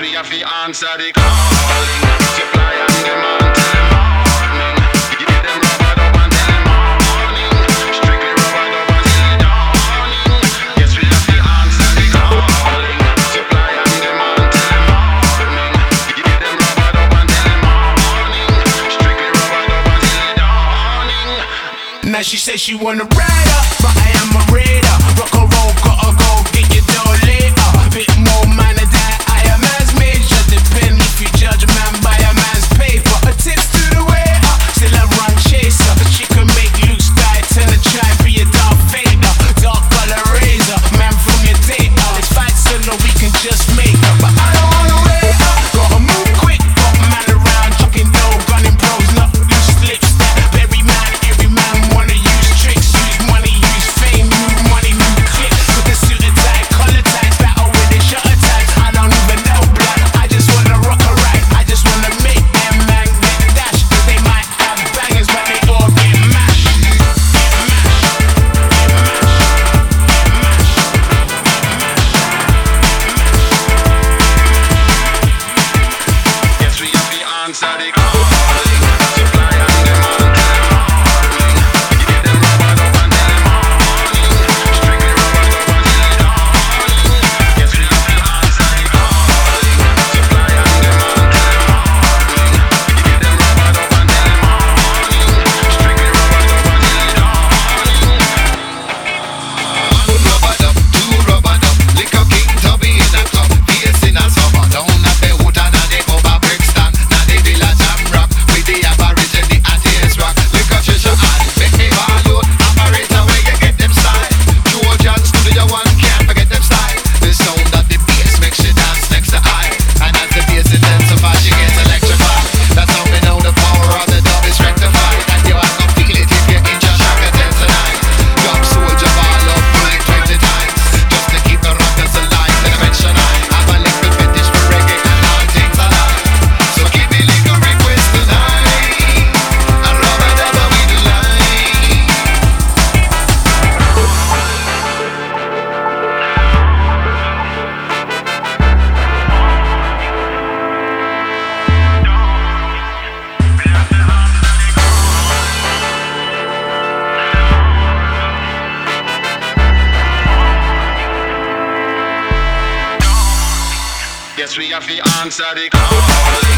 We have to answer the calling. Supply and demand till the morning You get them rub a dub until the morning Strictly rub a dub until the we have to answer the calling. Supply and demand till the morning You get them rub a dub until the morning Strictly rub a dub until the Now she says she wanna ride up But I am a raider. Yes, we have to answer the call.